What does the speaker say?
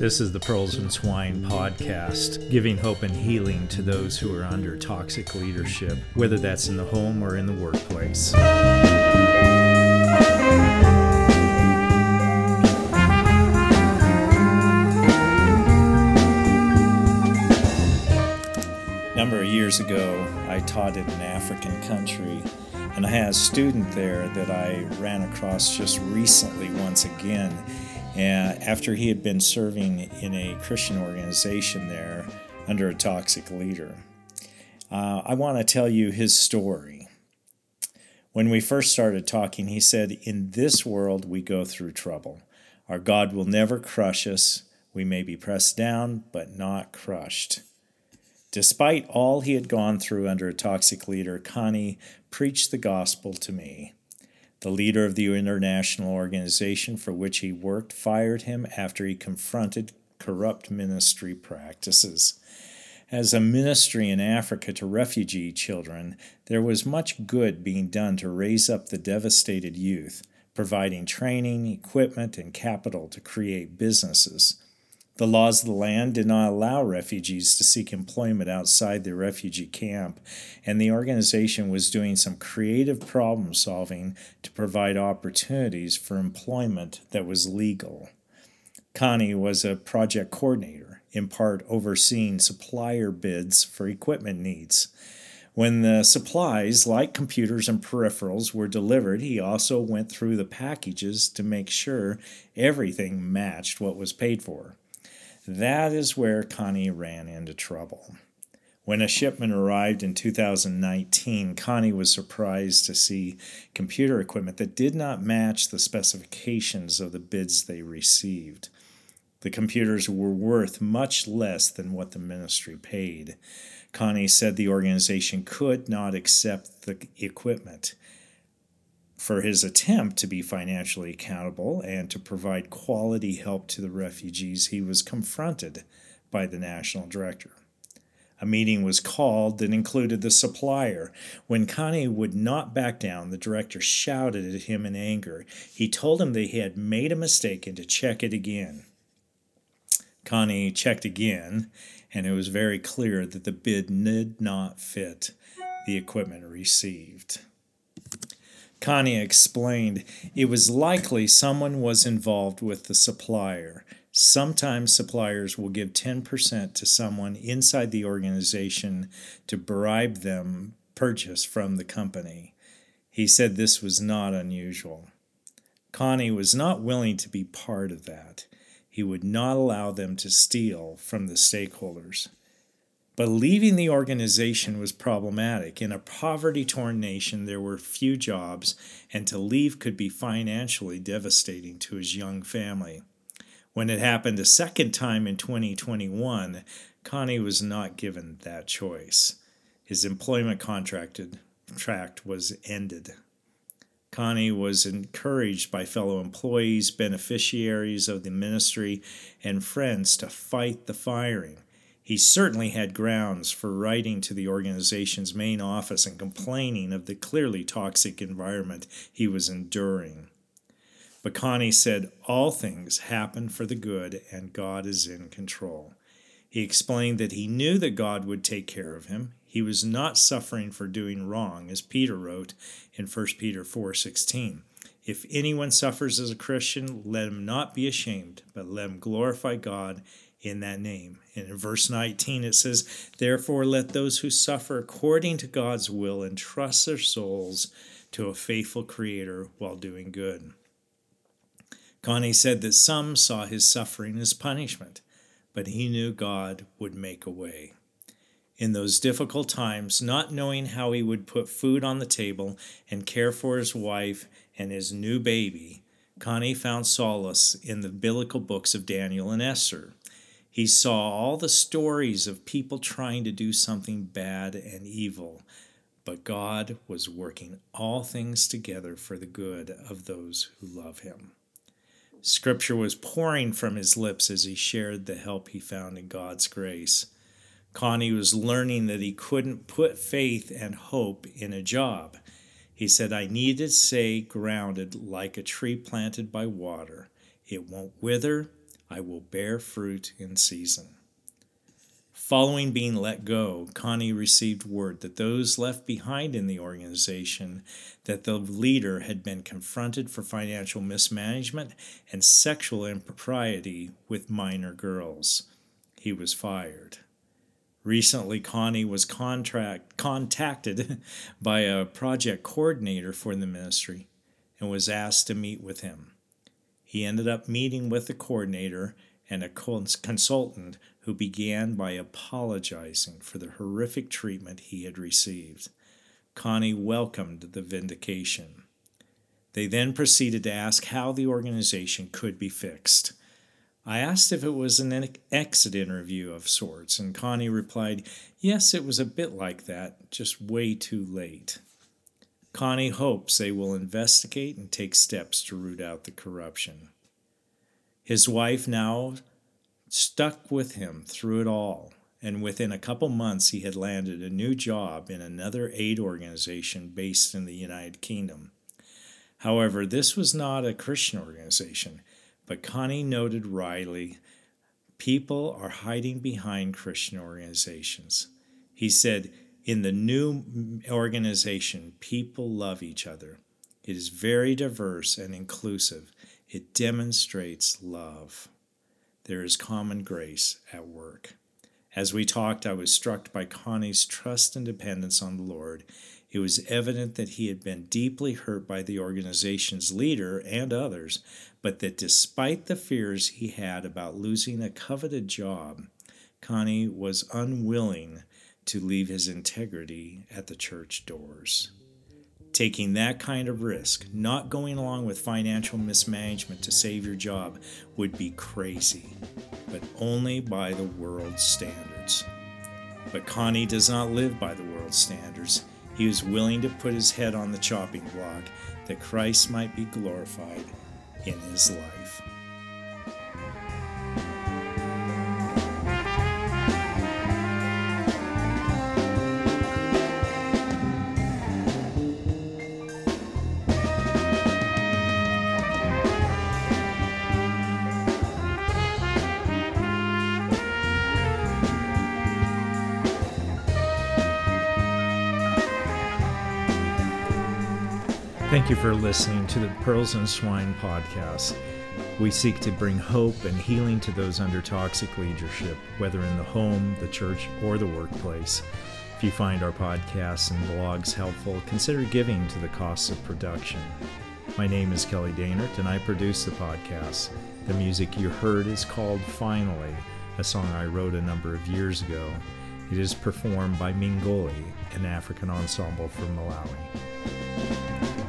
This is the Pearls and Swine podcast, giving hope and healing to those who are under toxic leadership, whether that's in the home or in the workplace. A number of years ago, I taught in an African country, and I had a student there that I ran across just recently once again and after he had been serving in a Christian organization there under a toxic leader. Uh, I want to tell you his story. When we first started talking, he said, In this world we go through trouble. Our God will never crush us. We may be pressed down, but not crushed. Despite all he had gone through under a toxic leader, Connie preached the gospel to me. The leader of the international organization for which he worked fired him after he confronted corrupt ministry practices. As a ministry in Africa to refugee children, there was much good being done to raise up the devastated youth, providing training, equipment, and capital to create businesses. The laws of the land did not allow refugees to seek employment outside the refugee camp, and the organization was doing some creative problem solving to provide opportunities for employment that was legal. Connie was a project coordinator, in part overseeing supplier bids for equipment needs. When the supplies, like computers and peripherals, were delivered, he also went through the packages to make sure everything matched what was paid for. That is where Connie ran into trouble. When a shipment arrived in 2019, Connie was surprised to see computer equipment that did not match the specifications of the bids they received. The computers were worth much less than what the ministry paid. Connie said the organization could not accept the equipment for his attempt to be financially accountable and to provide quality help to the refugees, he was confronted by the national director. A meeting was called that included the supplier. When Connie would not back down, the director shouted at him in anger. He told him that he had made a mistake and to check it again. Connie checked again, and it was very clear that the bid did not fit the equipment received. Connie explained it was likely someone was involved with the supplier. Sometimes suppliers will give 10% to someone inside the organization to bribe them purchase from the company. He said this was not unusual. Connie was not willing to be part of that. He would not allow them to steal from the stakeholders. But leaving the organization was problematic. In a poverty torn nation, there were few jobs, and to leave could be financially devastating to his young family. When it happened a second time in 2021, Connie was not given that choice. His employment contract was ended. Connie was encouraged by fellow employees, beneficiaries of the ministry, and friends to fight the firing. He certainly had grounds for writing to the organization's main office and complaining of the clearly toxic environment he was enduring. Connie said, All things happen for the good, and God is in control. He explained that he knew that God would take care of him. He was not suffering for doing wrong, as Peter wrote in 1 Peter 4:16. If anyone suffers as a Christian, let him not be ashamed, but let him glorify God in that name. And in verse 19 it says, Therefore let those who suffer according to God's will entrust their souls to a faithful Creator while doing good. Connie said that some saw his suffering as punishment, but he knew God would make a way. In those difficult times, not knowing how he would put food on the table and care for his wife and his new baby, Connie found solace in the biblical books of Daniel and Esther. He saw all the stories of people trying to do something bad and evil, but God was working all things together for the good of those who love him. Scripture was pouring from his lips as he shared the help he found in God's grace. Connie was learning that he couldn't put faith and hope in a job. He said, I need to stay grounded like a tree planted by water. It won't wither, I will bear fruit in season. Following being let go, Connie received word that those left behind in the organization that the leader had been confronted for financial mismanagement and sexual impropriety with minor girls. He was fired. Recently, Connie was contract, contacted by a project coordinator for the ministry and was asked to meet with him. He ended up meeting with the coordinator and a consultant who began by apologizing for the horrific treatment he had received. Connie welcomed the vindication. They then proceeded to ask how the organization could be fixed. I asked if it was an exit interview of sorts, and Connie replied, Yes, it was a bit like that, just way too late. Connie hopes they will investigate and take steps to root out the corruption. His wife now stuck with him through it all, and within a couple months he had landed a new job in another aid organization based in the United Kingdom. However, this was not a Christian organization, but Connie noted wryly people are hiding behind Christian organizations. He said, in the new organization, people love each other. It is very diverse and inclusive. It demonstrates love there is common grace at work. As we talked, I was struck by Connie's trust and dependence on the Lord. It was evident that he had been deeply hurt by the organization's leader and others, but that despite the fears he had about losing a coveted job, Connie was unwilling to leave his integrity at the church doors taking that kind of risk, not going along with financial mismanagement to save your job, would be crazy, but only by the world's standards. But Connie does not live by the world's standards. He was willing to put his head on the chopping block that Christ might be glorified in his life. Thank you for listening to the Pearls and Swine podcast. We seek to bring hope and healing to those under toxic leadership, whether in the home, the church, or the workplace. If you find our podcasts and blogs helpful, consider giving to the costs of production. My name is Kelly Dainert, and I produce the podcast. The music you heard is called Finally, a song I wrote a number of years ago. It is performed by Mingoli, an African ensemble from Malawi.